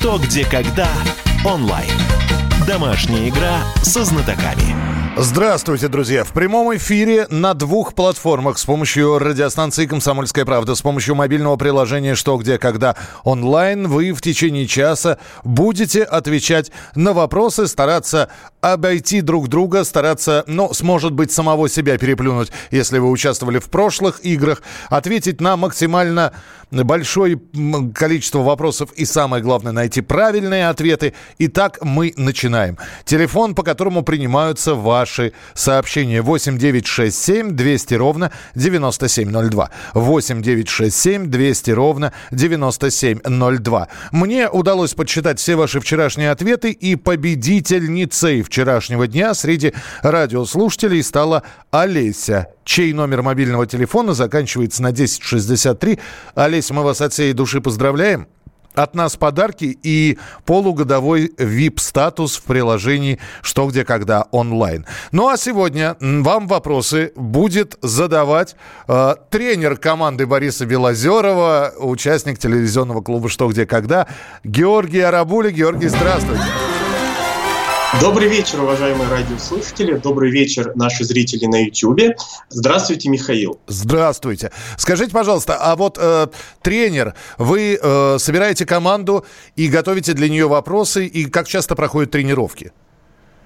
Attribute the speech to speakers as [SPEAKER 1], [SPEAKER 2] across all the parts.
[SPEAKER 1] «Что, где, когда» онлайн. Домашняя игра со знатоками.
[SPEAKER 2] Здравствуйте, друзья! В прямом эфире на двух платформах с помощью радиостанции «Комсомольская правда», с помощью мобильного приложения «Что, где, когда» онлайн вы в течение часа будете отвечать на вопросы, стараться обойти друг друга, стараться, ну, сможет быть, самого себя переплюнуть, если вы участвовали в прошлых играх, ответить на максимально большое количество вопросов и, самое главное, найти правильные ответы. Итак, мы начинаем. Телефон, по которому принимаются ваши сообщения. 8 9 6 7 200 ровно 9702. 8 9 6 7 200 ровно 9702. Мне удалось подсчитать все ваши вчерашние ответы, и победительницей вчерашнего дня среди радиослушателей стала Олеся, чей номер мобильного телефона заканчивается на 1063. Олеся, мы вас от всей души поздравляем. От нас подарки и полугодовой VIP-статус в приложении «Что, где, когда» онлайн. Ну а сегодня вам вопросы будет задавать э, тренер команды Бориса Белозерова, участник телевизионного клуба «Что, где, когда» Георгий Арабули. Георгий, здравствуйте.
[SPEAKER 3] Добрый вечер, уважаемые радиослушатели. Добрый вечер, наши зрители на YouTube. Здравствуйте, Михаил.
[SPEAKER 2] Здравствуйте. Скажите, пожалуйста, а вот э, тренер, вы э, собираете команду и готовите для нее вопросы, и как часто проходят тренировки?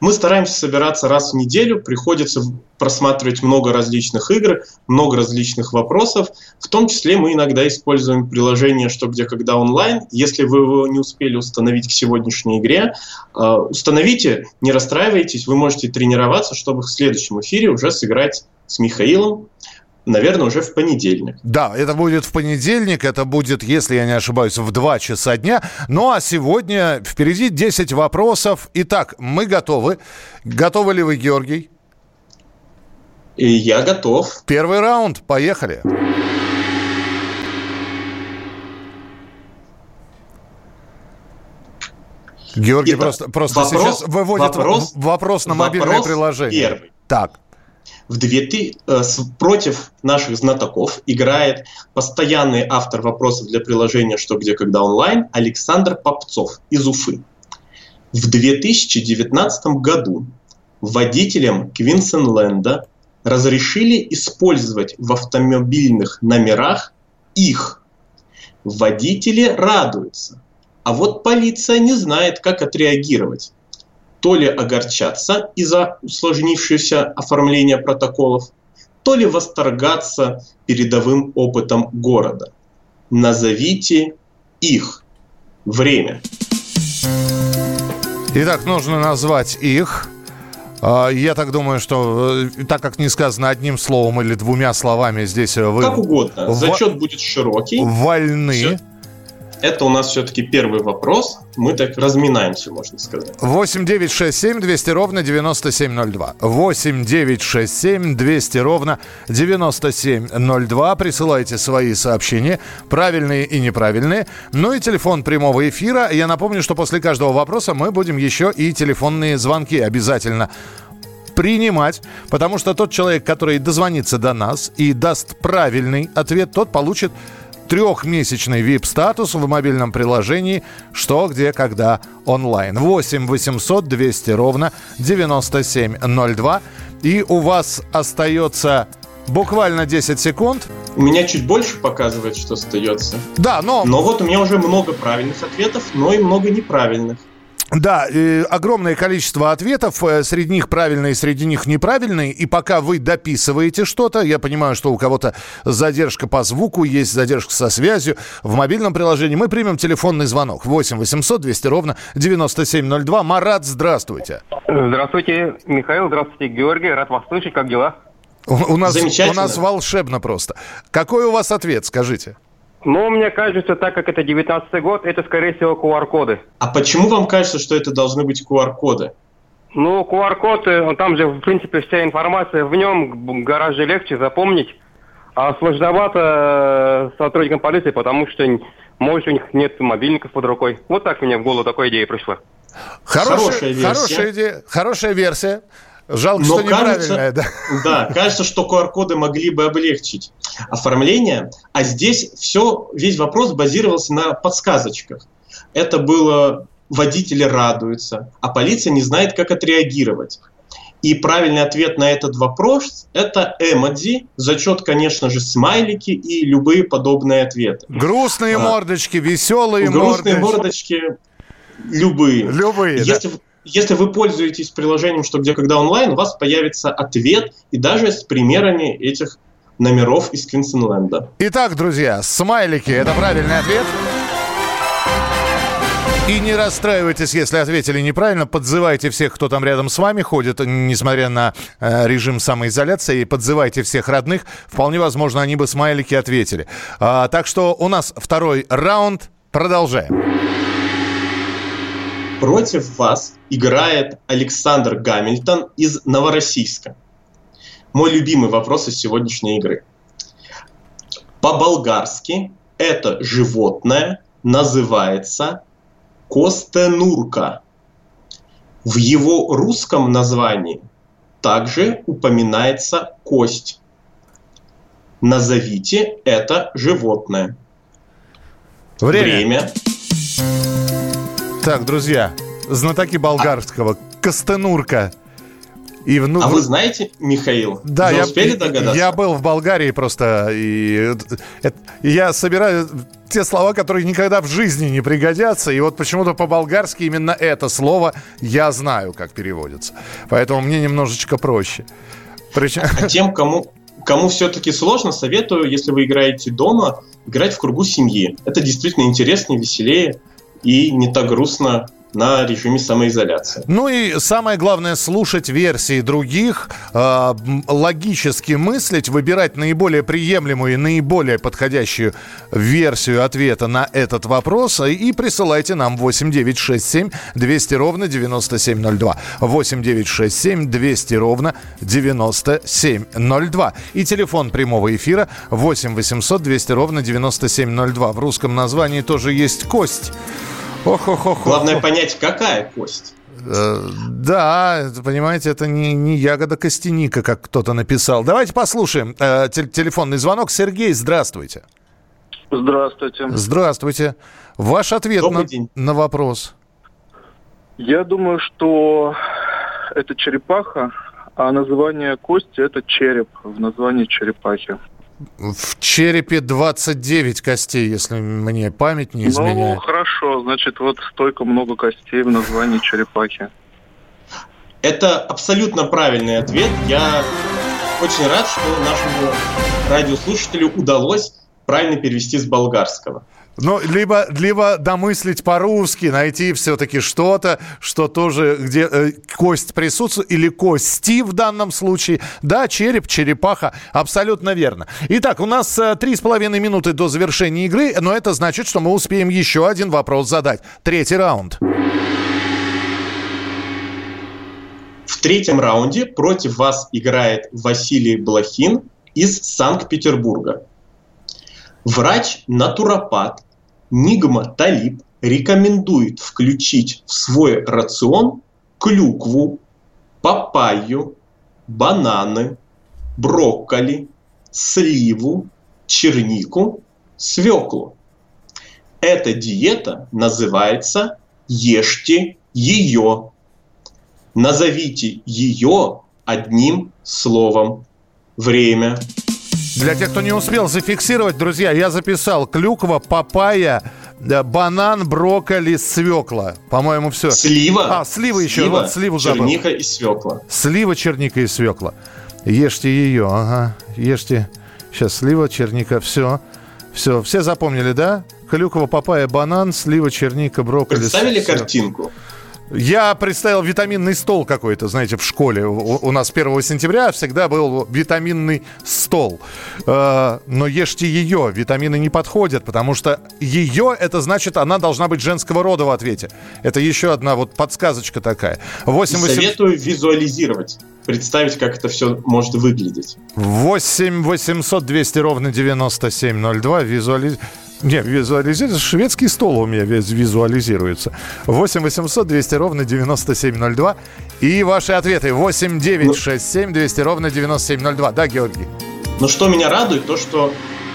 [SPEAKER 3] Мы стараемся собираться раз в неделю, приходится просматривать много различных игр, много различных вопросов. В том числе мы иногда используем приложение «Что, где, когда» онлайн. Если вы его не успели установить к сегодняшней игре, э, установите, не расстраивайтесь, вы можете тренироваться, чтобы в следующем эфире уже сыграть с Михаилом наверное, уже в понедельник.
[SPEAKER 2] Да, это будет в понедельник, это будет, если я не ошибаюсь, в 2 часа дня. Ну а сегодня впереди 10 вопросов. Итак, мы готовы. Готовы ли вы, Георгий?
[SPEAKER 3] И я готов.
[SPEAKER 2] Первый раунд, поехали. Георгий Итак, просто, просто вопрос, сейчас выводит вопрос, вопрос на мобильное вопрос приложение.
[SPEAKER 3] Первый.
[SPEAKER 2] Так
[SPEAKER 3] в 2000, э, против наших знатоков играет постоянный автор вопросов для приложения «Что, где, когда онлайн» Александр Попцов из Уфы. В 2019 году водителям Квинсенленда разрешили использовать в автомобильных номерах их. Водители радуются, а вот полиция не знает, как отреагировать то ли огорчаться из-за усложнившегося оформления протоколов, то ли восторгаться передовым опытом города. Назовите их. Время.
[SPEAKER 2] Итак, нужно назвать их. А, я так думаю, что э, так как не сказано одним словом или двумя словами, здесь э, вы...
[SPEAKER 3] Как угодно. Зачет будет широкий.
[SPEAKER 2] Вольны. Все
[SPEAKER 3] это у нас все-таки первый вопрос. Мы так разминаемся, можно сказать.
[SPEAKER 2] 8 9 6 7 200 ровно 9702. 8 9 6 7 200 ровно 9702. Присылайте свои сообщения, правильные и неправильные. Ну и телефон прямого эфира. Я напомню, что после каждого вопроса мы будем еще и телефонные звонки обязательно принимать, потому что тот человек, который дозвонится до нас и даст правильный ответ, тот получит трехмесячный VIP-статус в мобильном приложении «Что, где, когда» онлайн. 8 800 200 ровно 9702. И у вас остается буквально 10 секунд.
[SPEAKER 3] У меня чуть больше показывает, что остается.
[SPEAKER 2] Да, но...
[SPEAKER 3] Но вот у меня уже много правильных ответов, но и много неправильных.
[SPEAKER 2] Да, э, огромное количество ответов, э, среди них правильные, среди них неправильные. И пока вы дописываете что-то, я понимаю, что у кого-то задержка по звуку, есть задержка со связью. В мобильном приложении мы примем телефонный звонок. 8 800 200 ровно 9702. Марат, здравствуйте.
[SPEAKER 4] Здравствуйте, Михаил. Здравствуйте, Георгий. Рад вас слышать. Как дела?
[SPEAKER 2] У, у, нас, у нас волшебно просто. Какой у вас ответ, скажите?
[SPEAKER 4] Ну, мне кажется, так как это 19 год, это, скорее всего, QR-коды.
[SPEAKER 3] А почему вам кажется, что это должны быть QR-коды?
[SPEAKER 4] Ну, QR-код, э, там же, в принципе, вся информация в нем гораздо легче запомнить. А сложновато э, сотрудникам полиции, потому что, может, у них нет мобильников под рукой. Вот так мне в голову такая идея пришла.
[SPEAKER 2] Хорошая, хорошая версия. Хорошая, идея, хорошая версия. Жалко,
[SPEAKER 3] Но
[SPEAKER 2] что
[SPEAKER 3] кажется-
[SPEAKER 2] неправильное, да.
[SPEAKER 3] Да, кажется, что QR-коды могли бы облегчить оформление, а здесь все, весь вопрос базировался на подсказочках. Это было водители радуются, а полиция не знает, как отреагировать. И правильный ответ на этот вопрос – это эмодзи, зачет, конечно же, смайлики и любые подобные ответы.
[SPEAKER 2] Грустные
[SPEAKER 3] А.
[SPEAKER 2] мордочки, веселые
[SPEAKER 3] Грустные
[SPEAKER 2] мордочки.
[SPEAKER 3] мордочки любые.
[SPEAKER 2] Любые, да.
[SPEAKER 3] Если, вы пользуетесь приложением «Что, где, когда онлайн», у вас появится ответ и даже с примерами этих номеров из Квинсенленда.
[SPEAKER 2] Итак, друзья, смайлики – это правильный ответ. И не расстраивайтесь, если ответили неправильно. Подзывайте всех, кто там рядом с вами ходит, несмотря на э, режим самоизоляции. И подзывайте всех родных. Вполне возможно, они бы смайлики ответили. А, так что у нас второй раунд. Продолжаем.
[SPEAKER 3] Против вас играет Александр Гамильтон из Новороссийска. Мой любимый вопрос из сегодняшней игры. По-болгарски это животное называется костенурка. В его русском названии также упоминается кость. Назовите это животное.
[SPEAKER 2] Время. Так, друзья, знатоки болгарского. Костенурка. И вну...
[SPEAKER 3] А вы знаете, Михаил?
[SPEAKER 2] Да,
[SPEAKER 3] Вы
[SPEAKER 2] я,
[SPEAKER 3] успели догадаться?
[SPEAKER 2] я был в Болгарии просто, и и я собираю те слова, которые никогда в жизни не пригодятся, и вот почему-то по-болгарски именно это слово я знаю, как переводится. Поэтому мне немножечко проще. Причем...
[SPEAKER 3] А тем, кому, кому все-таки сложно, советую, если вы играете дома, играть в кругу семьи. Это действительно интереснее, веселее и не так грустно на режиме самоизоляции.
[SPEAKER 2] Ну и самое главное, слушать версии других, э, логически мыслить, выбирать наиболее приемлемую и наиболее подходящую версию ответа на этот вопрос и присылайте нам 8967 200 ровно 9702. 8967 200 ровно 9702. И телефон прямого эфира 8 800 200 ровно 9702. В русском названии тоже есть кость. Ох-ох-ох.
[SPEAKER 3] Главное понять, какая кость.
[SPEAKER 2] Э, Да, понимаете, это не, не ягода костяника, как кто-то написал. Давайте послушаем э, тел- телефонный звонок. Сергей, здравствуйте.
[SPEAKER 5] Здравствуйте.
[SPEAKER 2] Здравствуйте. Ваш ответ
[SPEAKER 3] Добрый
[SPEAKER 2] на,
[SPEAKER 3] день.
[SPEAKER 2] на вопрос.
[SPEAKER 5] Я думаю, что это черепаха, а название кости это череп в названии черепахи.
[SPEAKER 2] В черепе 29 костей, если мне память не
[SPEAKER 5] Ну,
[SPEAKER 2] изменяет.
[SPEAKER 5] хорошо, значит, вот столько много костей в названии черепахи.
[SPEAKER 3] Это абсолютно правильный ответ. Я очень рад, что нашему радиослушателю удалось правильно перевести с болгарского.
[SPEAKER 2] Ну, либо, либо домыслить по-русски, найти все-таки что-то, что тоже, где э, кость присутствует, или кости в данном случае. Да, череп, черепаха, абсолютно верно. Итак, у нас э, три с половиной минуты до завершения игры, но это значит, что мы успеем еще один вопрос задать. Третий раунд.
[SPEAKER 3] В третьем раунде против вас играет Василий Блохин из Санкт-Петербурга. Врач-натуропат Нигма Талиб рекомендует включить в свой рацион клюкву, папайю, бананы, брокколи, сливу, чернику, свеклу. Эта диета называется «Ешьте ее». Назовите ее одним словом. Время.
[SPEAKER 2] Для тех, кто не успел зафиксировать, друзья, я записал клюква, папайя, да, банан, брокколи, свекла. По-моему, все.
[SPEAKER 3] Слива.
[SPEAKER 2] А, слива еще, вот сливу забыл.
[SPEAKER 3] черника и свекла.
[SPEAKER 2] Слива, черника и свекла. Ешьте ее, ага. Ешьте. Сейчас слива, черника, все. Все, все запомнили, да? Клюква, папайя, банан, слива, черника, брокколи.
[SPEAKER 3] Представили
[SPEAKER 2] свекла.
[SPEAKER 3] картинку?
[SPEAKER 2] Я представил витаминный стол какой-то, знаете, в школе. У, у нас 1 сентября всегда был витаминный стол. Э, но ешьте ее, витамины не подходят, потому что ее, это значит, она должна быть женского рода в ответе. Это еще одна вот подсказочка такая. 8 800
[SPEAKER 3] Советую визуализировать, представить, как это все может выглядеть.
[SPEAKER 2] 8 800 200 ровно 9702. Визуализ... Не, визуализируется. Шведский стол у меня визуализируется. 8 800 200 ровно 9702. И ваши ответы 8 9 6 7 200 ровно 9702. Да, Георгий?
[SPEAKER 3] Но что меня радует, то что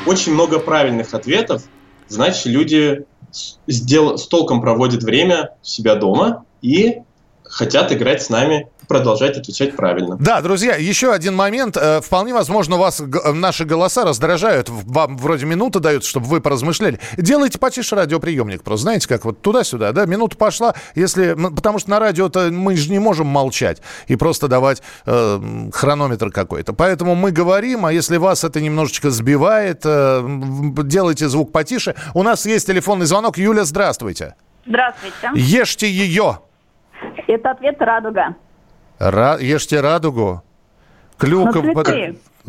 [SPEAKER 3] очень много правильных ответов. Значит, люди с, с толком проводят время у себя дома и хотят играть с нами продолжать отвечать правильно.
[SPEAKER 2] Да, друзья, еще один момент. Э, вполне возможно, вас наши голоса раздражают. Вам вроде минута дают, чтобы вы поразмышляли. Делайте потише радиоприемник. Просто знаете, как вот туда-сюда, да, минута пошла, если... Потому что на радио-то мы же не можем молчать и просто давать э, хронометр какой-то. Поэтому мы говорим, а если вас это немножечко сбивает, э, делайте звук потише. У нас есть телефонный звонок. Юля, здравствуйте.
[SPEAKER 6] Здравствуйте.
[SPEAKER 2] Ешьте ее.
[SPEAKER 6] Это ответ «Радуга».
[SPEAKER 2] Ра... Ешьте радугу. Клюква,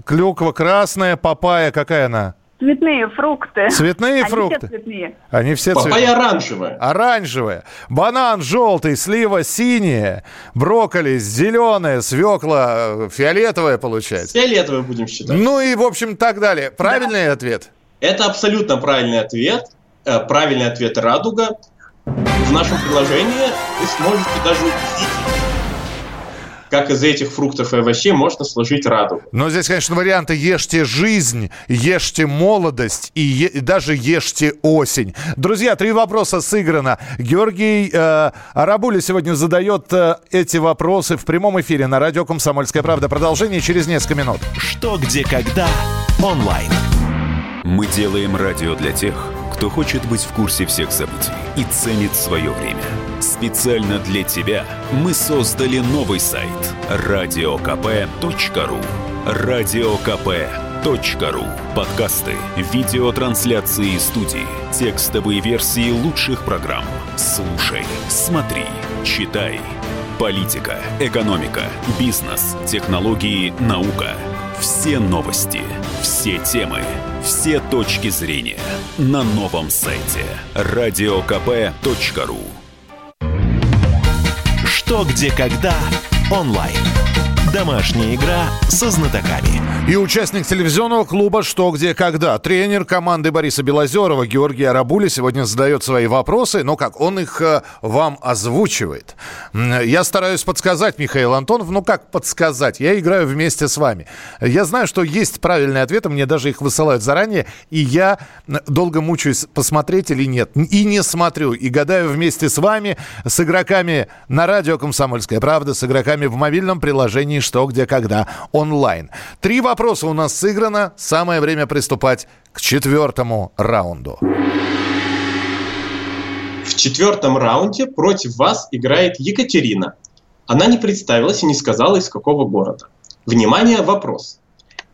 [SPEAKER 2] клюква красная, папайя, какая она?
[SPEAKER 6] Цветные фрукты.
[SPEAKER 2] Цветные
[SPEAKER 6] Они
[SPEAKER 2] фрукты.
[SPEAKER 6] Все цветные.
[SPEAKER 2] Они все
[SPEAKER 3] Папайя
[SPEAKER 2] цветные.
[SPEAKER 3] оранжевая.
[SPEAKER 2] Оранжевая. Банан желтый, слива синяя, брокколи зеленая, свекла э, фиолетовая получается.
[SPEAKER 3] Фиолетовая будем считать.
[SPEAKER 2] Ну и, в общем, так далее. Правильный да. ответ?
[SPEAKER 3] Это абсолютно правильный ответ. Э, правильный ответ радуга. В нашем приложении вы сможете даже увидеть как из этих фруктов и овощей можно сложить радугу.
[SPEAKER 2] Но здесь, конечно, варианты «Ешьте жизнь», «Ешьте молодость» и, е- и даже «Ешьте осень». Друзья, три вопроса сыграно. Георгий э, Арабули сегодня задает э, эти вопросы в прямом эфире на радио «Комсомольская правда». Продолжение через несколько минут.
[SPEAKER 1] Что, где, когда онлайн.
[SPEAKER 7] Мы делаем радио для тех, кто хочет быть в курсе всех событий и ценит свое время. Специально для тебя мы создали новый сайт радиокп.ру радиокп.ру Подкасты, видеотрансляции студии, текстовые версии лучших программ. Слушай, смотри, читай. Политика, экономика, бизнес, технологии, наука – все новости, все темы, все точки зрения на новом сайте радиокп.ру.
[SPEAKER 1] Что, где, когда онлайн. Домашняя игра со знатоками.
[SPEAKER 2] И участник телевизионного клуба «Что, где, когда». Тренер команды Бориса Белозерова Георгий Арабули сегодня задает свои вопросы, но как он их э, вам озвучивает. Я стараюсь подсказать, Михаил Антонов. Ну как подсказать? Я играю вместе с вами. Я знаю, что есть правильные ответы, мне даже их высылают заранее, и я долго мучаюсь, посмотреть или нет. И не смотрю, и гадаю вместе с вами, с игроками на радио «Комсомольская правда», с игроками в мобильном приложении «Что, где, когда» онлайн. Три вопроса у нас сыграно. Самое время приступать к четвертому раунду.
[SPEAKER 3] В четвертом раунде против вас играет Екатерина. Она не представилась и не сказала, из какого города. Внимание, вопрос.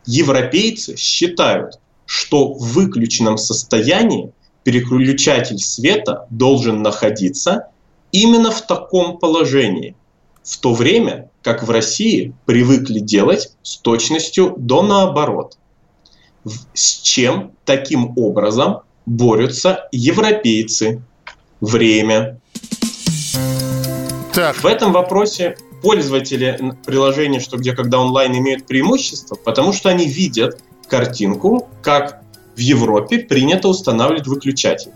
[SPEAKER 3] Европейцы считают, что в выключенном состоянии переключатель света должен находиться именно в таком положении, в то время как в России привыкли делать с точностью до наоборот. С чем таким образом борются европейцы? Время.
[SPEAKER 2] Так.
[SPEAKER 3] В этом вопросе пользователи приложения «Что, где, когда онлайн» имеют преимущество, потому что они видят картинку, как в Европе принято устанавливать выключатель.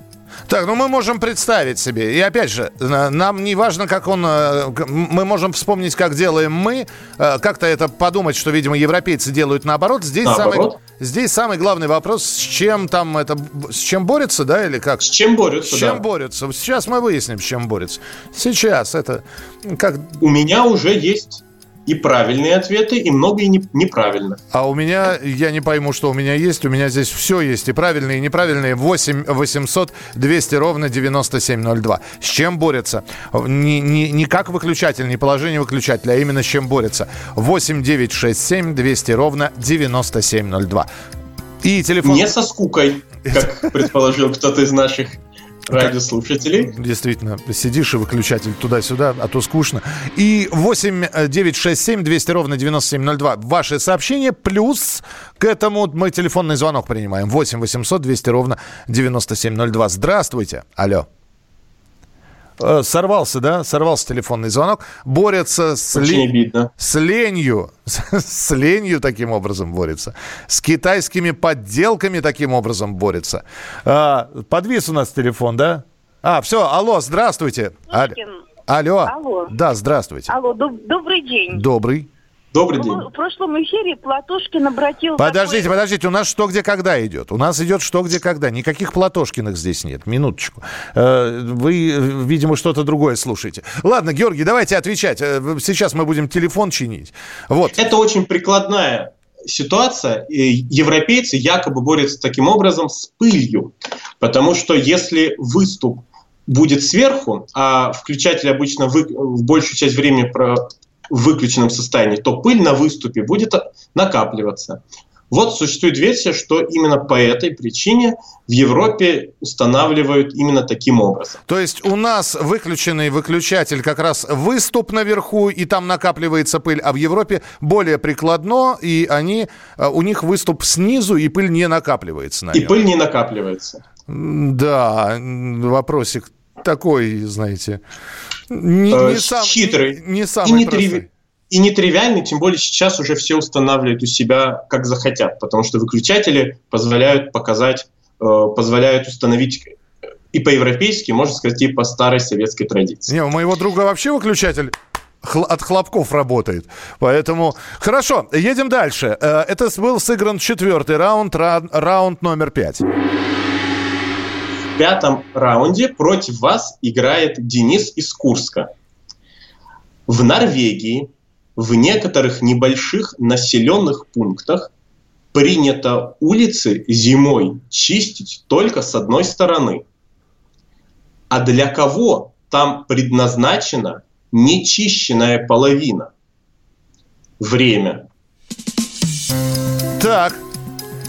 [SPEAKER 2] Так, ну мы можем представить себе. И опять же, нам не важно, как он... Э, мы можем вспомнить, как делаем мы. Э, как-то это подумать, что, видимо, европейцы делают наоборот. Здесь,
[SPEAKER 3] наоборот.
[SPEAKER 2] Самый, здесь самый главный вопрос, с чем там это... С чем борются, да, или как?
[SPEAKER 3] С чем борются,
[SPEAKER 2] С чем
[SPEAKER 3] да.
[SPEAKER 2] борются. Сейчас мы выясним, с чем борются. Сейчас это... Как...
[SPEAKER 3] У меня уже есть и правильные ответы, и много и не, неправильных.
[SPEAKER 2] А у меня, я не пойму, что у меня есть. У меня здесь все есть. И правильные, и неправильные. 8 800 200 ровно 9702. С чем борются? Не, не, не как выключатель, не положение выключателя, а именно с чем борются. 8 9 6 7 200 ровно 9702. И телефон...
[SPEAKER 3] Не со скукой, как предположил кто-то из наших радиослушателей.
[SPEAKER 2] Действительно, сидишь и выключатель туда-сюда, а то скучно. И 8 9 6 7 200 ровно 9702. Ваши сообщения, плюс к этому мы телефонный звонок принимаем. 8 800 200 ровно 9702. Здравствуйте. Алло. Э, сорвался, да, сорвался телефонный звонок, борется с,
[SPEAKER 3] Очень
[SPEAKER 2] ле-
[SPEAKER 3] обидно.
[SPEAKER 2] с ленью, с ленью таким образом борется, с китайскими подделками таким образом борется. А, подвис у нас телефон, да? А, все, алло, здравствуйте. Алло.
[SPEAKER 8] Алло.
[SPEAKER 2] Да, здравствуйте.
[SPEAKER 8] Алло, доб- добрый день.
[SPEAKER 2] Добрый.
[SPEAKER 3] Добрый день.
[SPEAKER 8] В прошлом эфире Платошкин обратил...
[SPEAKER 2] Подождите,
[SPEAKER 8] такой-
[SPEAKER 2] подождите, у нас что, где, когда идет? У нас идет что, где, когда. Никаких Платошкиных здесь нет. Минуточку. Э, Вы, видимо, что-то другое слушаете. Ладно, Георгий, давайте отвечать. Э, Сейчас мы будем телефон чинить. Вот.
[SPEAKER 3] Это очень прикладная ситуация. Европейцы якобы борются таким образом с пылью. Потому что если выступ будет сверху, а включатель обычно вы- в большую часть времени про- в выключенном состоянии, то пыль на выступе будет накапливаться. Вот существует версия, что именно по этой причине в Европе устанавливают именно таким образом.
[SPEAKER 2] То есть у нас выключенный выключатель как раз выступ наверху, и там накапливается пыль, а в Европе более прикладно, и они, э, у них выступ снизу, и пыль не накапливается на
[SPEAKER 3] И
[SPEAKER 2] нем.
[SPEAKER 3] пыль не накапливается.
[SPEAKER 2] Да, вопросик такой, знаете, не,
[SPEAKER 3] Э,
[SPEAKER 2] не сам-
[SPEAKER 3] хитрый.
[SPEAKER 2] не
[SPEAKER 3] и,
[SPEAKER 2] самый
[SPEAKER 3] не
[SPEAKER 2] простой.
[SPEAKER 3] триви- и нетривиальный, тем более сейчас уже все устанавливают у себя как захотят, потому что выключатели позволяют показать, э, позволяют установить и по-европейски, можно сказать, и по старой советской традиции.
[SPEAKER 2] Не, у моего друга вообще выключатель от хлопков работает. Поэтому хорошо, едем дальше. Э, Это был сыгран четвертый раунд, ра- раунд номер пять.
[SPEAKER 3] Пятом раунде против вас играет Денис из Курска. В Норвегии в некоторых небольших населенных пунктах принято улицы зимой чистить только с одной стороны. А для кого там предназначена нечищенная половина? Время.
[SPEAKER 2] Так,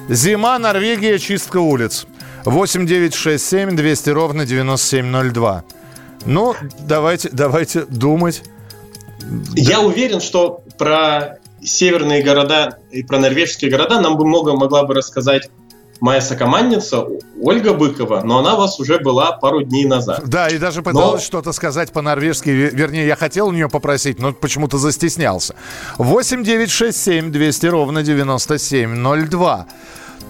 [SPEAKER 2] зима, Норвегия, чистка улиц. 8 9 6 7 200 ровно 9702. Ну, давайте, давайте думать.
[SPEAKER 3] Я уверен, что про северные города и про норвежские города нам бы много могла бы рассказать моя сокомандница Ольга Быкова, но она у вас уже была пару дней назад.
[SPEAKER 2] Да, и даже пыталась
[SPEAKER 3] Но-
[SPEAKER 2] что-то сказать по-норвежски. Ве- Вернее, я хотел у нее попросить, но почему-то застеснялся. 8 9 6 7 200 ровно 9702.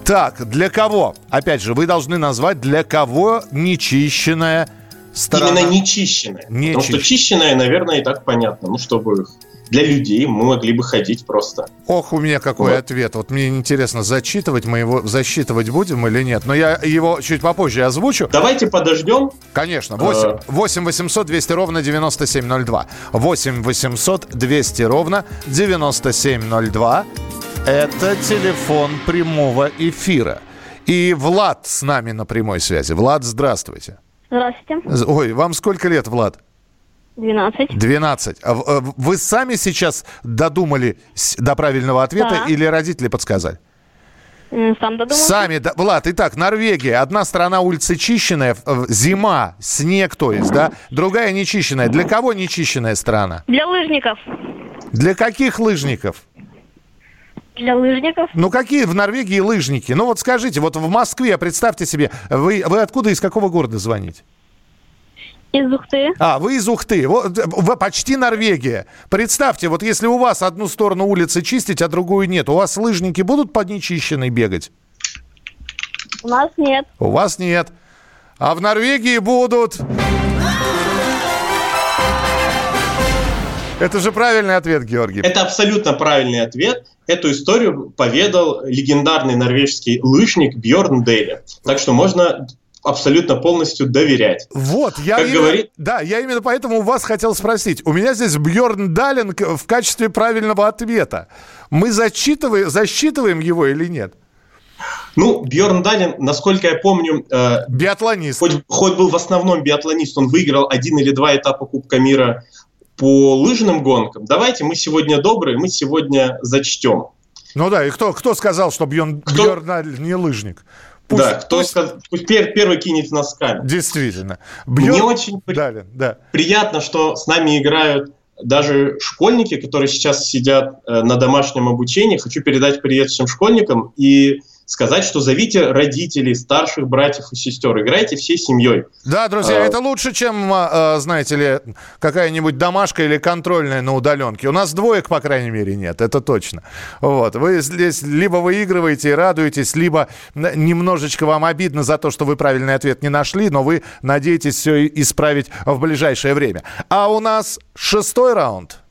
[SPEAKER 2] Так, для кого? Опять же, вы должны назвать, для кого нечищенная сторона.
[SPEAKER 3] Именно нечищенная. Потому что
[SPEAKER 2] Нечищенная.
[SPEAKER 3] чищенная, наверное, и так понятно. Ну, чтобы для людей мы могли бы ходить просто.
[SPEAKER 2] Ох, у меня какой
[SPEAKER 3] Вот.
[SPEAKER 2] ответ. Вот мне интересно, зачитывать мы его, засчитывать будем или нет. Но я его чуть попозже озвучу.
[SPEAKER 3] Давайте подождем.
[SPEAKER 2] Конечно, 8,
[SPEAKER 3] Э.
[SPEAKER 2] 8 800 200 ровно 9702. 8 800 200 ровно 9702. Это телефон прямого эфира. И Влад с нами на прямой связи. Влад, здравствуйте.
[SPEAKER 9] Здравствуйте.
[SPEAKER 2] Ой, вам сколько лет, Влад?
[SPEAKER 9] 12.
[SPEAKER 2] 12. А а Вы сами сейчас додумали до правильного ответа
[SPEAKER 9] Да.
[SPEAKER 2] или родители подсказали?
[SPEAKER 9] Сам додумался.
[SPEAKER 2] Сами, да, Влад, итак, Норвегия. Одна сторона улицы чищенная, зима, снег, то есть, да? Другая нечищенная. Для кого нечищенная сторона?
[SPEAKER 9] Для лыжников.
[SPEAKER 2] Для каких лыжников?
[SPEAKER 9] Для лыжников.
[SPEAKER 2] Ну, какие в Норвегии лыжники? Ну, вот скажите, вот в Москве, представьте себе, вы, вы откуда, из какого города звоните?
[SPEAKER 9] Из Ухты.
[SPEAKER 2] А, вы из Ухты. Вот, э, вы почти Норвегия. Представьте, вот если у вас одну сторону улицы чистить, а другую нет, у вас лыжники будут под нечищенной бегать?
[SPEAKER 9] У нас нет.
[SPEAKER 2] У вас нет. А в Норвегии будут. Это же правильный ответ, Георгий.
[SPEAKER 3] Это абсолютно правильный ответ. Эту историю поведал легендарный норвежский лыжник Бьорн Дейли. Так что можно абсолютно полностью доверять.
[SPEAKER 2] Вот, я
[SPEAKER 3] Как
[SPEAKER 2] именно,
[SPEAKER 3] говорит-
[SPEAKER 2] да, я именно поэтому у вас хотел спросить. У меня здесь Бьорн Далин в качестве правильного ответа. Мы зачитываем, засчитываем его или нет?
[SPEAKER 3] Ну, Бьорн Далин, насколько я помню, э,
[SPEAKER 2] Биатлонист.
[SPEAKER 3] хоть, хоть был в основном биатлонист, он выиграл один или два этапа Кубка мира по лыжным гонкам. Давайте мы сегодня добрые, мы сегодня зачтем.
[SPEAKER 2] Ну да, и кто, кто сказал, что Бьорн,
[SPEAKER 3] Кто-
[SPEAKER 2] не лыжник? Пусть-
[SPEAKER 3] да, кто
[SPEAKER 2] пусть-
[SPEAKER 3] сказ- пусть пер- первый кинет носками.
[SPEAKER 2] Действительно.
[SPEAKER 3] Мне
[SPEAKER 2] Бьорн
[SPEAKER 3] очень при-
[SPEAKER 2] Далин, да.
[SPEAKER 3] приятно, что с нами играют даже школьники, которые сейчас сидят э, на домашнем обучении. Хочу передать привет всем школьникам и сказать, что зовите родителей, старших братьев и сестер, играйте всей семьей.
[SPEAKER 2] Да, друзья,
[SPEAKER 3] А.
[SPEAKER 2] это лучше, чем, а, знаете ли, какая-нибудь домашка или контрольная на удаленке. У нас двоек, по крайней мере, нет, это точно. Вот. Вы здесь либо выигрываете и радуетесь, либо немножечко вам обидно за то, что вы правильный ответ не нашли, но вы надеетесь все исправить в ближайшее время. А у нас шестой раунд.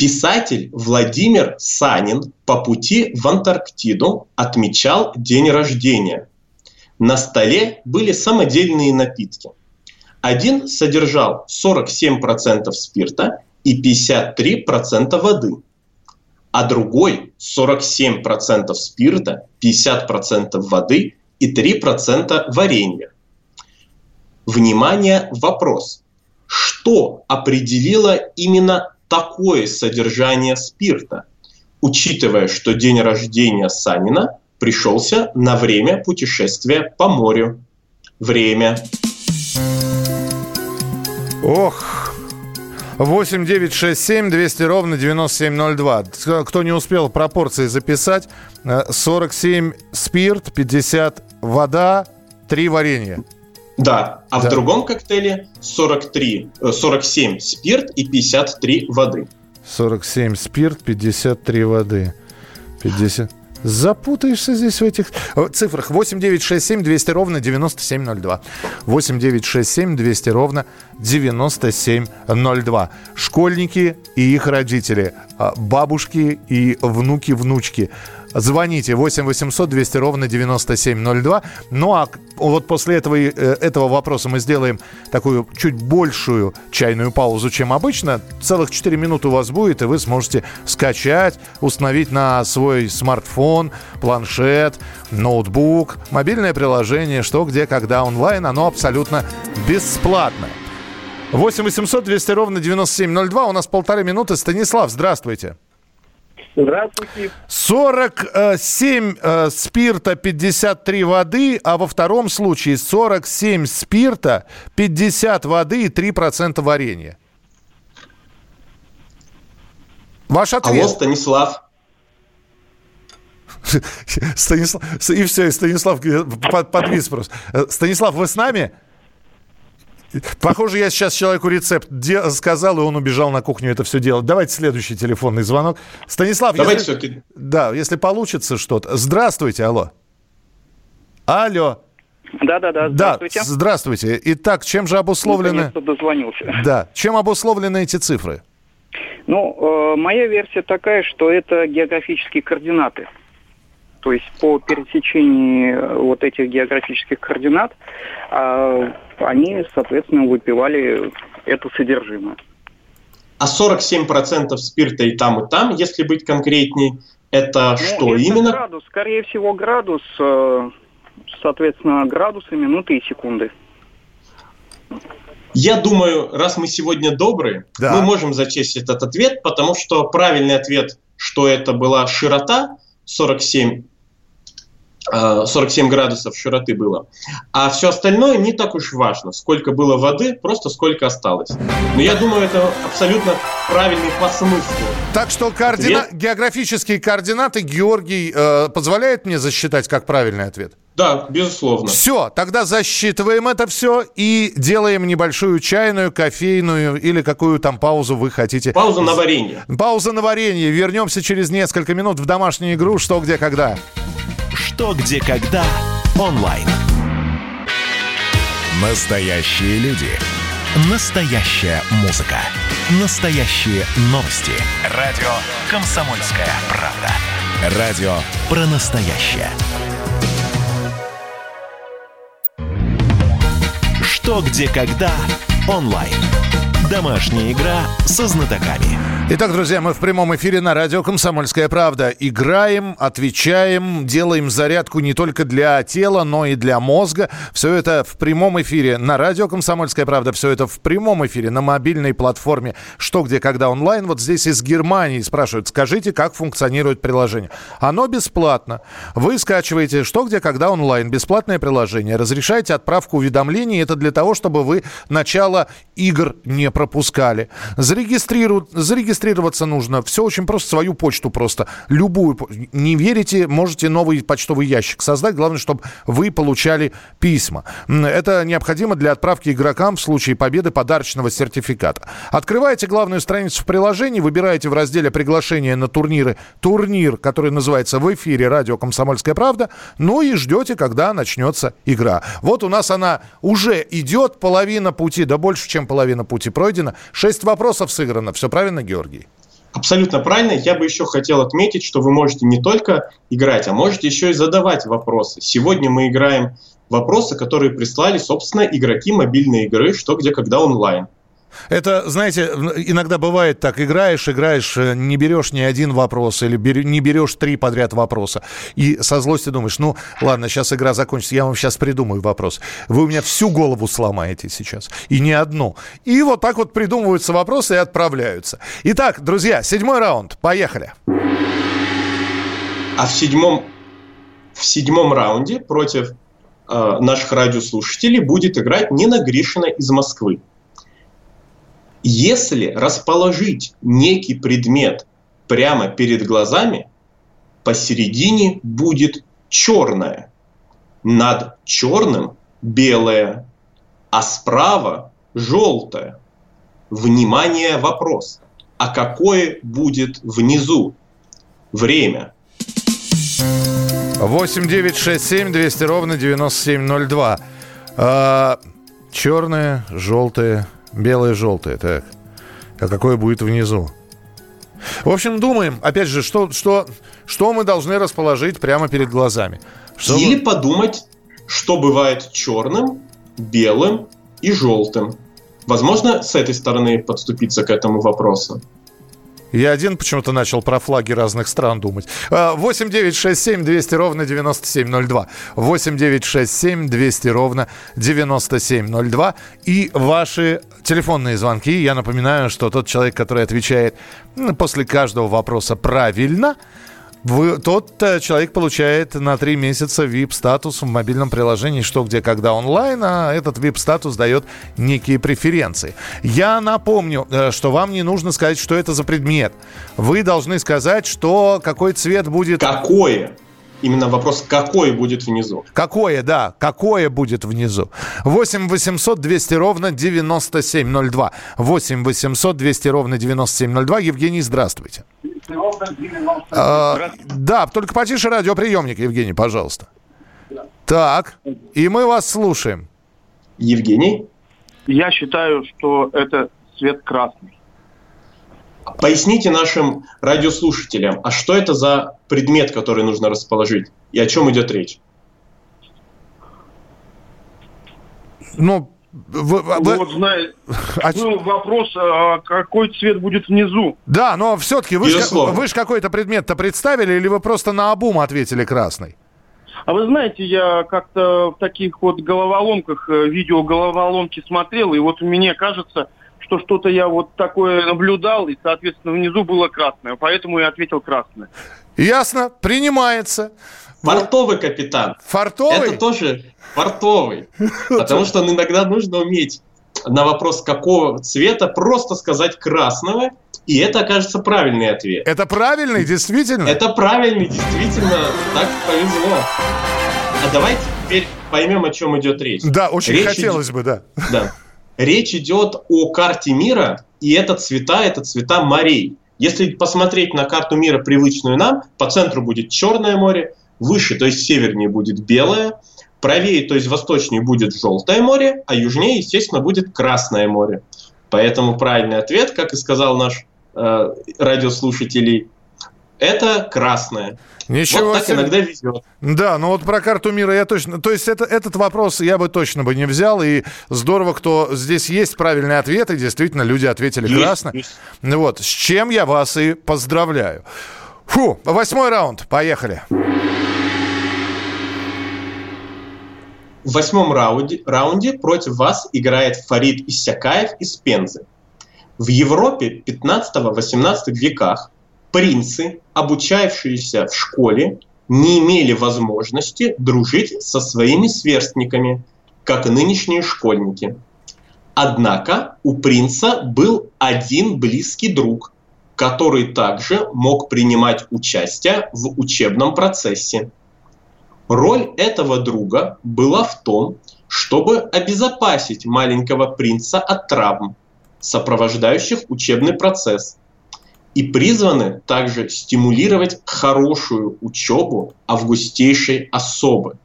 [SPEAKER 3] Писатель Владимир Санин по пути в Антарктиду отмечал день рождения. На столе были самодельные напитки. Один содержал 47% спирта и 53% воды, а другой 47% спирта, 50% воды и 3% варенья. Внимание, вопрос. Что определило именно такое содержание спирта, учитывая, что день рождения Санина пришелся на время путешествия по морю? Время.
[SPEAKER 2] Ох, 8 9 6 7 200 ровно 9702. Кто не успел пропорции записать, э, 47 спирт, 50 вода, 3 варенья.
[SPEAKER 3] Да, а
[SPEAKER 2] Да.
[SPEAKER 3] в другом коктейле 43, э, 47 спирт и 53 воды.
[SPEAKER 2] 47 спирт, 53 воды. 50... Запутаешься здесь в этих э, цифрах. 8 9 6 7 200 ровно 9702. 8 9 6 7 200 ровно 9702. Школьники и их родители, а, бабушки и внуки-внучки. Звоните 8 800 200 ровно 9702. Ну а вот после этого, э, этого вопроса мы сделаем такую чуть большую чайную паузу, чем обычно. Целых 4 минуты у вас будет, и вы сможете скачать, установить на свой смартфон, планшет, ноутбук, мобильное приложение, что, где, когда онлайн. Оно абсолютно бесплатно. 8 800 200 ровно 9702. У нас полторы минуты. Станислав, здравствуйте.
[SPEAKER 10] Здравствуйте.
[SPEAKER 2] 47 э, спирта, 53 воды, а во втором случае 47 спирта, 50 воды и 3% варенья. Ваш
[SPEAKER 3] Алло,
[SPEAKER 2] ответ.
[SPEAKER 3] Станислав.
[SPEAKER 2] Станислав, и все, и Станислав э, под- подвис просто. Э, Станислав, вы с нами? Похоже, я сейчас человеку рецепт де- сказал, и он убежал на кухню это все делать. Давайте следующий телефонный звонок. Станислав,
[SPEAKER 3] Давайте
[SPEAKER 2] если,
[SPEAKER 3] все-таки
[SPEAKER 2] да, если получится что-то. Здравствуйте, алло. Алло.
[SPEAKER 10] Да-да-да,
[SPEAKER 2] Да,
[SPEAKER 10] здравствуйте.
[SPEAKER 2] здравствуйте. Итак, чем же обусловлены...
[SPEAKER 10] Дозвонился.
[SPEAKER 2] Да, чем обусловлены эти цифры?
[SPEAKER 10] Ну, э, моя версия такая, что это географические координаты. То есть по пересечении э, вот этих географических координат а, они, соответственно, выпивали это содержимое.
[SPEAKER 3] А 47% спирта и там, и там, если быть конкретней, это
[SPEAKER 10] Ну,
[SPEAKER 3] что
[SPEAKER 10] это
[SPEAKER 3] именно?
[SPEAKER 10] градус, скорее всего, градус, э, соответственно, градусы, минуты и секунды.
[SPEAKER 3] Я думаю, раз мы сегодня добрые,
[SPEAKER 2] Да.
[SPEAKER 3] мы можем зачесть этот ответ, потому что правильный ответ, что это была широта 47, э, 47 градусов широты было. А все остальное не так уж важно. Сколько было воды, просто сколько осталось. Но я думаю, это абсолютно правильный по смыслу.
[SPEAKER 2] Так что координа...
[SPEAKER 3] Ответ?
[SPEAKER 2] географические координаты Георгий э, позволяет мне засчитать как правильный ответ?
[SPEAKER 3] Да, безусловно.
[SPEAKER 2] Все, тогда засчитываем это все и делаем небольшую чайную, кофейную или какую там паузу вы хотите.
[SPEAKER 3] Пауза на варенье.
[SPEAKER 2] Пауза на варенье. Вернемся через несколько минут в домашнюю игру «Что, где, когда».
[SPEAKER 1] Что, где, когда онлайн. Настоящие люди. Настоящая музыка. Настоящие новости. Радио «Комсомольская правда». Радио про настоящее. Что, где, когда онлайн. Домашняя игра со знатоками.
[SPEAKER 2] Итак, друзья, мы в прямом эфире на радио «Комсомольская правда». Играем, отвечаем, делаем зарядку не только для тела, но и для мозга. Все это в прямом эфире на радио «Комсомольская правда». Все это в прямом эфире на мобильной платформе «Что, где, когда онлайн». Вот здесь из Германии спрашивают, скажите, как функционирует приложение. Оно бесплатно. Вы скачиваете «Что, где, когда онлайн». Бесплатное приложение. Разрешаете отправку уведомлений. Это для того, чтобы вы начало игр не пропускали. Зарегистриру... Зарегистрировать Регистрироваться нужно. Все очень просто. Свою почту просто. Любую. Не верите, можете новый почтовый ящик создать. Главное, чтобы вы получали письма. Это необходимо для отправки игрокам в случае победы подарочного сертификата. Открываете главную страницу в приложении, выбираете в разделе приглашения на турниры турнир, который называется в эфире радио «Комсомольская правда», ну и ждете, когда начнется игра. Вот у нас она уже идет, половина пути, да больше, чем половина пути пройдена. Шесть вопросов сыграно. Все правильно, Георгий?
[SPEAKER 3] Абсолютно правильно. Я бы еще хотел отметить, что вы можете не только играть, а можете еще и задавать вопросы. Сегодня мы играем вопросы, которые прислали, собственно, игроки мобильной игры «Что, где, когда онлайн».
[SPEAKER 2] Это, знаете, иногда бывает так, играешь, играешь, э, не берешь ни один вопрос или не берешь три подряд вопроса. И со злостью думаешь, ну, ладно, сейчас игра закончится, я вам сейчас придумаю вопрос. Вы у меня всю голову сломаете сейчас. И не одну. И вот так вот придумываются вопросы и отправляются. Итак, друзья, седьмой раунд. Поехали.
[SPEAKER 3] А в седьмом, в седьмом раунде против э, наших радиослушателей будет играть Нина Гришина из Москвы. Если расположить некий предмет прямо перед глазами, посередине будет черное, над черным белое, а справа желтое. Внимание, вопрос. А какое будет внизу? Время.
[SPEAKER 2] 8 9 6 7 200 ровно 9702. А, черное, желтое, белое, желтое. Так. А какое будет внизу? В общем, думаем, опять же, что, что, что мы должны расположить прямо перед глазами. Что
[SPEAKER 3] Или мы... подумать, что бывает черным, белым и желтым. Возможно, с этой стороны подступиться к этому вопросу.
[SPEAKER 2] Я один почему-то начал про флаги разных стран думать. 8 9 6 7 200 ровно 9702. 8 9 6 7 200 ровно 9702. И ваши телефонные звонки. Я напоминаю, что тот человек, который отвечает после каждого вопроса правильно – вы, тот э, человек получает на три месяца VIP-статус в мобильном приложении «Что, где, когда» онлайн, а этот VIP-статус дает некие преференции. Я напомню, э, что вам не нужно сказать, что это за предмет. Вы должны сказать, что какой цвет будет...
[SPEAKER 3] Какое? Именно вопрос, какое будет внизу.
[SPEAKER 2] Какое, да, какое будет внизу. 8 800 200 ровно 9702. 8 800 200 ровно 9702. Евгений, здравствуйте. А, да, только потише радиоприемник, Евгений, пожалуйста. Так, и мы вас слушаем.
[SPEAKER 3] Евгений?
[SPEAKER 5] Я считаю, что это цвет красный.
[SPEAKER 3] Поясните нашим радиослушателям, а что это за предмет, который нужно расположить, и о чем идет речь?
[SPEAKER 5] Ну, вы, вы... Вот, знаете, а... был вопрос, а какой цвет будет внизу?
[SPEAKER 2] Да, но все-таки вы же вы ж какой-то предмет-то представили, или вы просто на обум ответили красный?
[SPEAKER 5] А вы знаете, я как-то в таких вот головоломках, э, видео головоломки смотрел, и вот мне кажется, что что-то я вот такое наблюдал, и, соответственно, внизу было красное. Поэтому я ответил красное.
[SPEAKER 2] Ясно, принимается.
[SPEAKER 3] Фартовый капитан.
[SPEAKER 2] Фартовый?
[SPEAKER 3] Это тоже фартовый. Потому что иногда нужно уметь на вопрос, какого цвета, просто сказать красного, и это окажется правильный ответ.
[SPEAKER 2] Это правильный, действительно?
[SPEAKER 3] Это правильный, действительно. Так повезло. А давайте теперь поймем, о чем идет речь.
[SPEAKER 2] Да, очень речь хотелось идет... бы, да.
[SPEAKER 3] Да. Речь идет о карте мира, и это цвета, это цвета морей. Если посмотреть на карту мира, привычную нам, по центру будет Черное море, выше, то есть севернее будет белое, правее, то есть восточнее будет Желтое море, а южнее, естественно, будет Красное море. Поэтому правильный ответ, как и сказал наш э, радиослушатель, это красное.
[SPEAKER 2] Ничего
[SPEAKER 3] вот так себе. иногда везет.
[SPEAKER 2] Да, ну вот про карту мира я точно... То есть это, этот вопрос я бы точно бы не взял, и здорово, кто здесь есть правильный ответ, и действительно люди ответили есть, красно. Есть. Вот, с чем я вас и поздравляю. Фу, восьмой раунд, поехали.
[SPEAKER 3] В восьмом раунде, раунде против вас играет Фарид Иссякаев из Пензы. В Европе 15-18 веках принцы, обучавшиеся в школе, не имели возможности дружить со своими сверстниками, как и нынешние школьники. Однако у принца был один близкий друг, который также мог принимать участие в учебном процессе. Роль этого друга была в том, чтобы обезопасить маленького принца от травм, сопровождающих учебный процесс, и призваны также стимулировать хорошую учебу августейшей особы.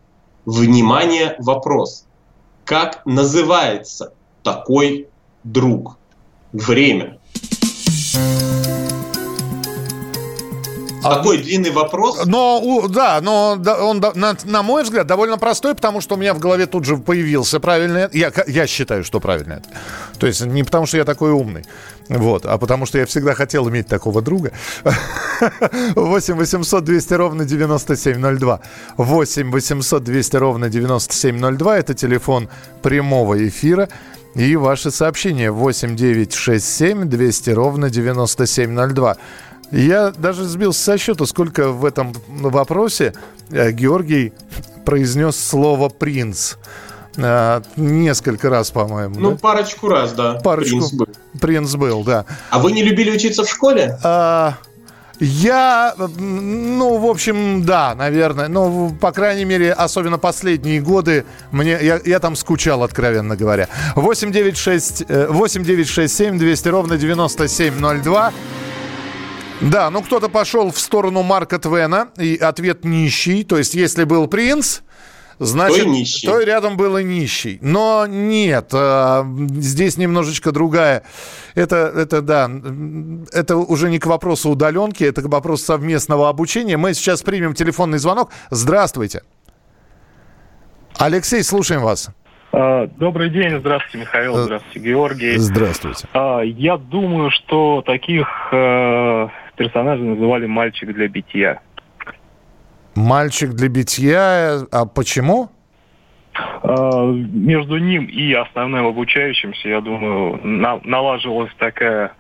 [SPEAKER 3] Внимание, вопрос. Как называется такой друг? Время. Такой длинный вопрос.
[SPEAKER 2] Но, да, но он, на, на мой взгляд, довольно простой, потому что у меня в голове тут же появился правильный... Я, я считаю, что правильный. То есть не потому, что я такой умный, вот, а потому что я всегда хотел иметь такого друга. 8 800 200 ровно 9702. 8 800 200 ровно 9702. Это телефон прямого эфира. И ваши сообщения 8 9 6 7 200 ровно 9702. Я даже сбился со счета, сколько в этом вопросе э, Георгий произнес слово «принц». Э, Несколько раз, по-моему.
[SPEAKER 3] Ну,
[SPEAKER 2] да?
[SPEAKER 3] парочку раз, да.
[SPEAKER 2] Парочку.
[SPEAKER 3] принц был.
[SPEAKER 2] Принц был, да.
[SPEAKER 3] А вы не любили учиться в школе?
[SPEAKER 2] А, я, ну, в общем, да, наверное. Ну, по крайней мере, особенно последние годы, мне, я, я там скучал, откровенно говоря. 8967 э, 8967 200 ровно 9702. Да, ну кто-то пошел в сторону Марка Твена, и ответ нищий. То есть, если был принц, значит,
[SPEAKER 3] То и нищий.
[SPEAKER 2] то рядом был и нищий. Но нет, а, здесь немножечко другая. Это, это, да, это уже не к вопросу удаленки, это к вопросу совместного обучения. Мы сейчас примем телефонный звонок. Здравствуйте. Алексей, слушаем вас.
[SPEAKER 11] А, Добрый день, здравствуйте, Михаил, здравствуйте, Георгий.
[SPEAKER 2] Здравствуйте.
[SPEAKER 11] А, Я думаю, что таких персонажей называли мальчик для битья.
[SPEAKER 2] Мальчик для битья. А почему?
[SPEAKER 11] А, Между ним и основным обучающимся, я думаю, на- налаживалась такая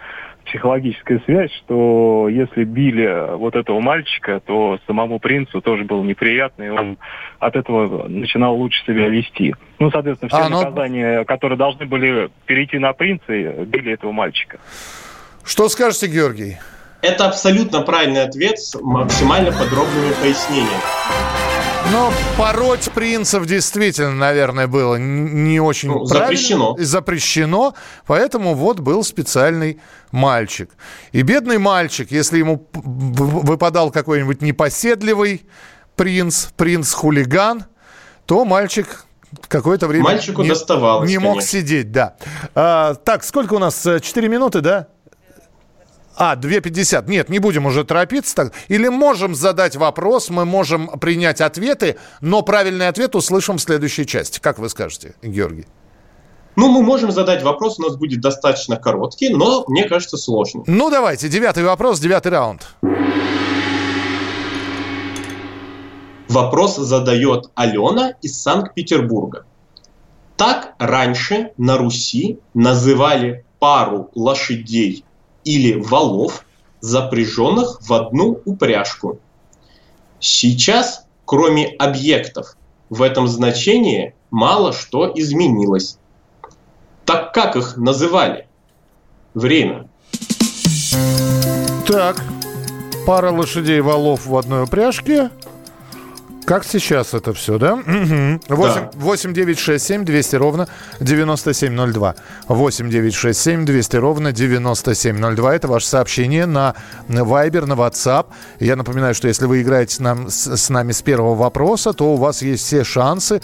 [SPEAKER 11] психологическая связь, что если били вот этого мальчика, то самому принцу тоже было неприятно, и он от этого начинал лучше себя вести. Ну, соответственно, все
[SPEAKER 2] А, ну-
[SPEAKER 11] наказания, которые должны были перейти на принца, били этого мальчика.
[SPEAKER 2] Что скажете, Георгий?
[SPEAKER 3] Это абсолютно правильный ответ с максимально подробными пояснениями.
[SPEAKER 2] Но пороть принцев действительно, наверное, было не очень
[SPEAKER 3] Ну,
[SPEAKER 2] правильно.
[SPEAKER 3] запрещено.
[SPEAKER 2] Запрещено. Поэтому вот был специальный мальчик. И бедный мальчик, если ему выпадал какой-нибудь непоседливый принц, принц-хулиган, то мальчик какое-то время
[SPEAKER 3] Мальчику
[SPEAKER 2] не,
[SPEAKER 3] доставалось,
[SPEAKER 2] не мог
[SPEAKER 3] конечно.
[SPEAKER 2] сидеть, да. А, так, сколько у нас? Э, Четыре минуты, да? А, 2.50. Нет, не будем уже торопиться. Так. Или можем задать вопрос, мы можем принять ответы, но правильный ответ услышим в следующей части. Как вы скажете, Георгий?
[SPEAKER 3] Ну, мы можем задать вопрос, у нас будет достаточно короткий, но, мне кажется, сложный.
[SPEAKER 2] Ну, давайте, девятый вопрос, девятый раунд.
[SPEAKER 3] Вопрос задает Алена из Санкт-Петербурга. Так раньше на Руси называли пару лошадей или валов, запряженных в одну упряжку. Сейчас, кроме объектов, в этом значении мало что изменилось. Так как их называли? Время.
[SPEAKER 2] Так, пара лошадей валов в одной упряжке. Как сейчас это все, да? Мгм. 8, 8 9 6 7 200 ровно 9702. 8 9 6 7 200 ровно 9702. Это ваше сообщение на Viber, на WhatsApp. Я напоминаю, что если вы играете нам, с, с нами с первого вопроса, то у вас есть все шансы.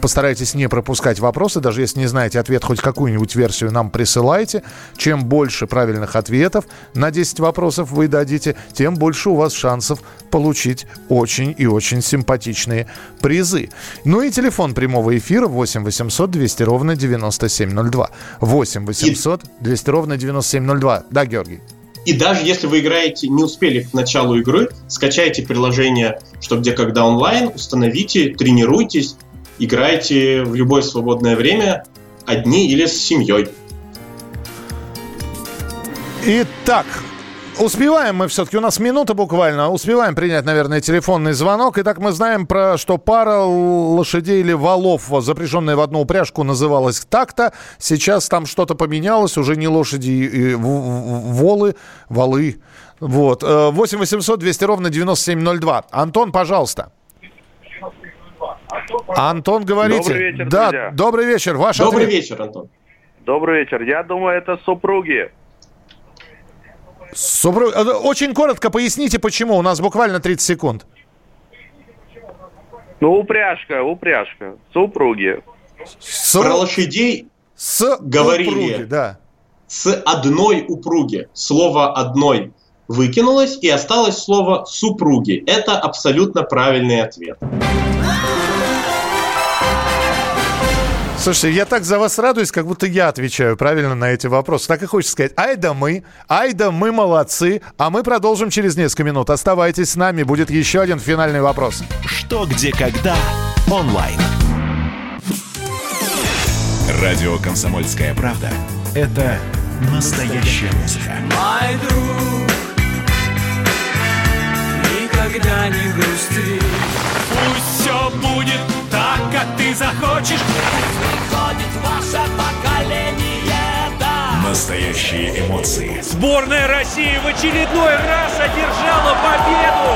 [SPEAKER 2] Постарайтесь не пропускать вопросы. Даже если не знаете ответ, хоть какую-нибудь версию нам присылайте. Чем больше правильных ответов на 10 вопросов вы дадите, тем больше у вас шансов получить очень и очень симпатичные призы. Ну и телефон прямого эфира 8 800 200 ровно 9702. 8 800 200 ровно 9702. Да, Георгий?
[SPEAKER 3] И даже если вы играете, не успели к началу игры, скачайте приложение «Что, где, когда онлайн», установите, тренируйтесь, играйте в любое свободное время, одни или с семьей.
[SPEAKER 2] Итак, успеваем мы все-таки, у нас минута буквально, успеваем принять, наверное, телефонный звонок. Итак, мы знаем про, что пара лошадей или валов, запряженная в одну упряжку, называлась так-то. Сейчас там что-то поменялось, уже не лошади, и волы, валы. Вот. 8 800 200 ровно 9702. Антон, пожалуйста. Антон, говорите.
[SPEAKER 12] Добрый вечер,
[SPEAKER 2] да,
[SPEAKER 12] друзья.
[SPEAKER 2] добрый вечер. Ваш
[SPEAKER 3] Добрый
[SPEAKER 2] ответ.
[SPEAKER 3] вечер, Антон.
[SPEAKER 12] Добрый вечер. Я думаю, это супруги.
[SPEAKER 2] Супруг- э, Очень коротко поясните, почему. У нас буквально 30 секунд.
[SPEAKER 12] Ну, упряжка, упряжка. Супруги.
[SPEAKER 3] Про лошадей
[SPEAKER 2] с
[SPEAKER 3] говорили
[SPEAKER 2] упруги, да.
[SPEAKER 3] с одной упруги. Слово «одной» выкинулось, и осталось слово «супруги». Это абсолютно правильный ответ.
[SPEAKER 2] Слушайте, я так за вас радуюсь, как будто я отвечаю правильно на эти вопросы. Так и хочется сказать, ай да мы, ай да мы молодцы. А мы продолжим через несколько минут. Оставайтесь с нами, будет еще один финальный вопрос.
[SPEAKER 1] Что, где, когда онлайн. Радио «Комсомольская правда» — это настоящая музыка.
[SPEAKER 13] Мой друг, никогда не грусти. Пусть все будет так, как ты захочешь. Приходит ваше поколение, да.
[SPEAKER 1] Настоящие эмоции
[SPEAKER 13] Сборная России в очередной раз одержала победу.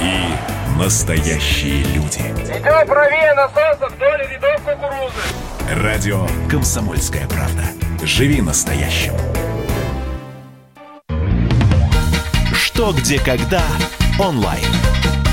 [SPEAKER 1] и настоящие люди.
[SPEAKER 13] Идем правее на солнце вдоль рядов кукурузы.
[SPEAKER 1] Радио «Комсомольская правда». Живи настоящим. Что, где, когда онлайн.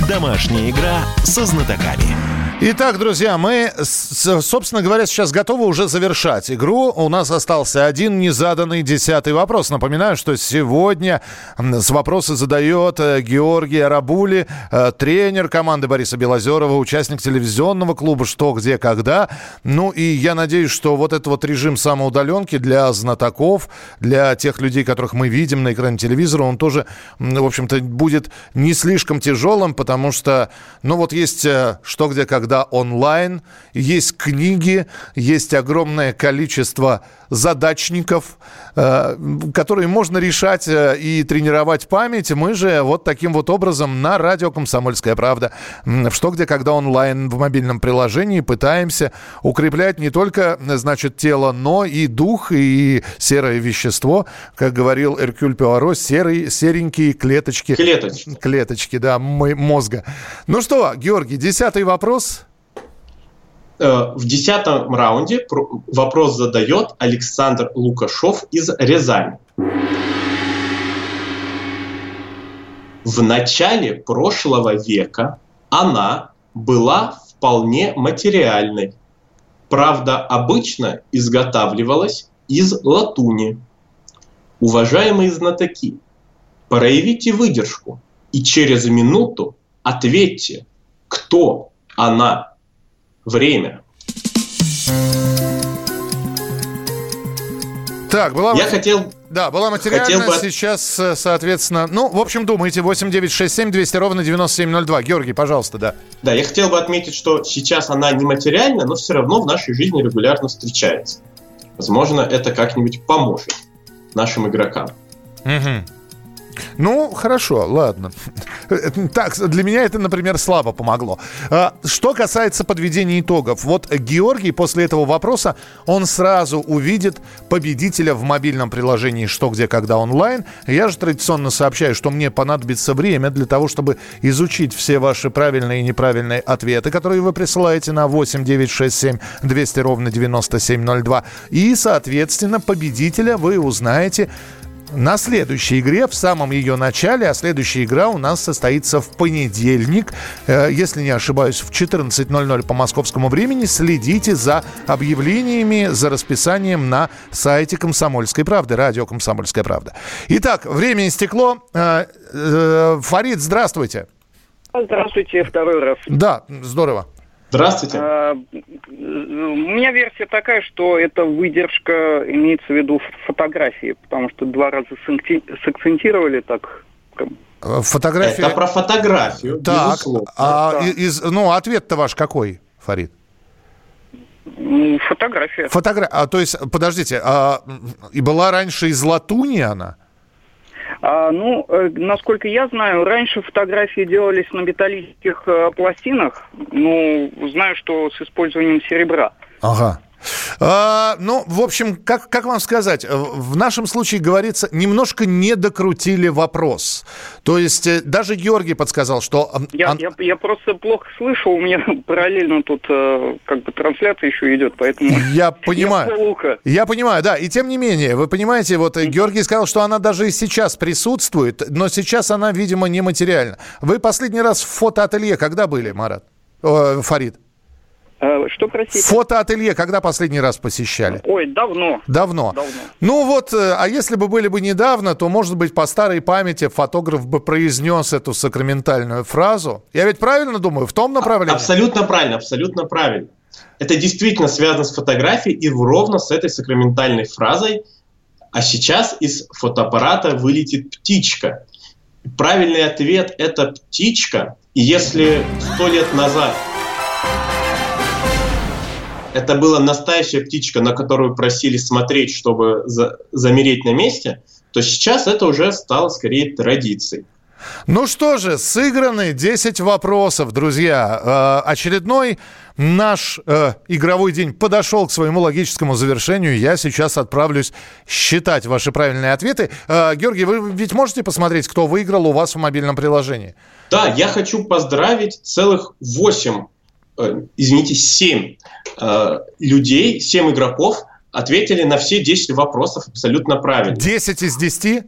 [SPEAKER 1] Домашняя игра со знатоками.
[SPEAKER 2] Итак, друзья, мы, собственно говоря, сейчас готовы уже завершать игру. У нас остался один незаданный десятый вопрос. Напоминаю, что сегодня с вопросы задает э, Георгий Арабули, э, тренер команды Бориса Белозерова, участник телевизионного клуба «Что, где, когда». Ну и я надеюсь, что вот этот вот режим самоудаленки для знатоков, для тех людей, которых мы видим на экране телевизора, он тоже, в общем-то, будет не слишком тяжелым, потому что, ну вот есть э, «Что, где, когда» онлайн, есть книги, есть огромное количество задачников, э, которые можно решать э, и тренировать память. Мы же вот таким вот образом на радио «Комсомольская правда» в «Что, где, когда» онлайн в мобильном приложении пытаемся укреплять не только, значит, тело, но и дух, и серое вещество, как говорил Эркюль Пуаро, серый, серенькие клеточки.
[SPEAKER 3] Клеточки.
[SPEAKER 2] Клеточки, да, мо- мозга. Ну что, Георгий, десятый вопрос.
[SPEAKER 3] Э, В десятом раунде про- вопрос задает Александр Лукашов из Рязани. В начале прошлого века она была вполне материальной. Правда, обычно изготавливалась из латуни. Уважаемые знатоки, проявите выдержку и через минуту ответьте, кто она. Время.
[SPEAKER 2] Так, была...
[SPEAKER 3] Я хотел...
[SPEAKER 2] Да, была материальная,
[SPEAKER 3] хотел бы-
[SPEAKER 2] сейчас, э, соответственно... Ну, в общем, думайте, 8967 200 ровно 9702. Георгий, пожалуйста, да.
[SPEAKER 3] Да, я хотел бы отметить, что сейчас она не материальна, но все равно в нашей жизни регулярно встречается. Возможно, это как-нибудь поможет нашим игрокам.
[SPEAKER 2] Мгм. Ну, хорошо, ладно. Так, для меня это, например, слабо помогло. А, Что касается подведения итогов, вот Георгий после этого вопроса, он сразу увидит победителя в мобильном приложении «Что, где, когда онлайн». Я же традиционно сообщаю, что мне понадобится время для того, чтобы изучить все ваши правильные и неправильные ответы, которые вы присылаете на 8 967 200 ровно 9702. И, соответственно, победителя вы узнаете на следующей игре, в самом ее начале, а следующая игра у нас состоится в понедельник, э, если не ошибаюсь, в 14.00 по московскому времени. Следите за объявлениями, за расписанием на сайте «Комсомольской правды», радио «Комсомольская правда». Итак, время истекло. Э, э, Фарид, здравствуйте.
[SPEAKER 10] Здравствуйте, второй раз.
[SPEAKER 2] Да, здорово.
[SPEAKER 3] Здравствуйте.
[SPEAKER 10] А, У меня версия такая, что это выдержка, имеется в виду фотографии, потому что два раза сакцентировали так. как-
[SPEAKER 2] Э, Фотография...
[SPEAKER 3] Это про фотографию,
[SPEAKER 2] Так,
[SPEAKER 3] безусловно.
[SPEAKER 2] а из, ну, ответ-то ваш какой, Фарид?
[SPEAKER 10] Ну, фотография.
[SPEAKER 2] Фотография. А, то есть, подождите, а, и была раньше из латуни она?
[SPEAKER 10] А, ну, э, насколько я знаю, раньше фотографии делались на металлических э, пластинах. Ну, знаю, что с использованием серебра.
[SPEAKER 2] Ага. А, ну, в общем, как, как вам сказать, в нашем случае говорится, немножко не докрутили вопрос. То есть э, даже Георгий подсказал, что...
[SPEAKER 10] Я, я, я просто плохо слышу, у меня параллельно тут э, как бы трансляция еще идет, поэтому...
[SPEAKER 2] Я понимаю.
[SPEAKER 10] Я,
[SPEAKER 2] я понимаю, да. И тем не менее, вы понимаете, вот Георгий сказал, что она даже и сейчас присутствует, но сейчас она, видимо, нематериальна. Вы последний раз в фотоателье когда были, Марат? Фарид?
[SPEAKER 10] Э, что, простите?
[SPEAKER 2] Фотоателье когда последний раз посещали?
[SPEAKER 10] Ой, давно.
[SPEAKER 2] Давно.
[SPEAKER 10] Давно.
[SPEAKER 2] Ну вот, э, а если бы были бы недавно, то, может быть, по старой памяти фотограф бы произнес эту сакраментальную фразу. Я ведь правильно думаю, в том направлении?
[SPEAKER 3] Абсолютно правильно, абсолютно правильно. Это действительно связано с фотографией и ровно с этой сакраментальной фразой «А сейчас из фотоаппарата вылетит птичка». Правильный ответ – это птичка. И если сто лет назад это была настоящая птичка, на которую просили смотреть, чтобы за, замереть на месте, то сейчас это уже стало скорее традицией.
[SPEAKER 2] Ну что же, сыграны 10 вопросов, друзья. Э, очередной наш э, игровой день подошел к своему логическому завершению. Я сейчас отправлюсь считать ваши правильные ответы. Э, Георгий, вы ведь можете посмотреть, кто выиграл у вас в мобильном приложении?
[SPEAKER 3] Да, я хочу поздравить целых 8 Э, извините, 7 э, людей, 7 игроков ответили на все 10 вопросов абсолютно правильно.
[SPEAKER 2] 10 из 10?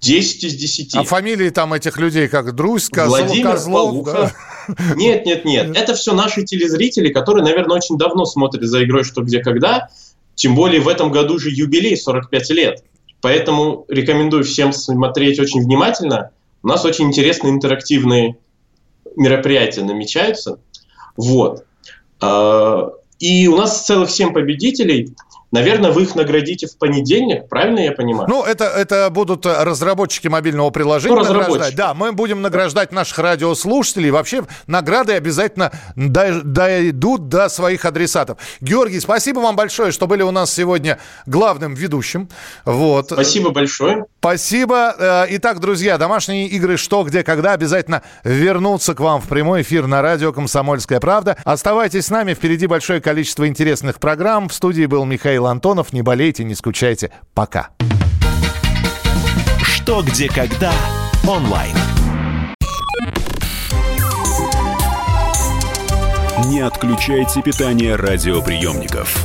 [SPEAKER 3] 10 из 10.
[SPEAKER 2] А фамилии там этих людей как Друзь, Козлов,
[SPEAKER 3] Владимир
[SPEAKER 2] Козлов?
[SPEAKER 3] Да? Нет, нет, нет. Это все наши телезрители, которые, наверное, очень давно смотрят за игрой «Что, где, когда». Тем более в этом году же юбилей 45 лет. Поэтому рекомендую всем смотреть очень внимательно. У нас очень интересные интерактивные мероприятия намечаются. Вот. А, и у нас целых семь победителей. Наверное, вы их наградите в понедельник, правильно я понимаю?
[SPEAKER 2] Ну, это, это будут разработчики мобильного приложения
[SPEAKER 3] ну,
[SPEAKER 2] награждать. Да, мы будем награждать наших радиослушателей. Вообще, награды обязательно дойдут до своих адресатов. Георгий, спасибо вам большое, что были у нас сегодня главным ведущим. Вот.
[SPEAKER 3] Спасибо большое.
[SPEAKER 2] Спасибо. Э, итак, друзья, домашние игры «Что, где, когда» обязательно вернутся к вам в прямой эфир на радио «Комсомольская правда». Оставайтесь с нами, впереди большое количество интересных программ. В студии был Михаил Антонов. Не болейте, не скучайте. Пока.
[SPEAKER 1] «Что, где, когда» онлайн.
[SPEAKER 7] Не отключайте питание радиоприемников.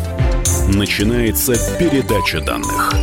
[SPEAKER 7] Начинается передача данных.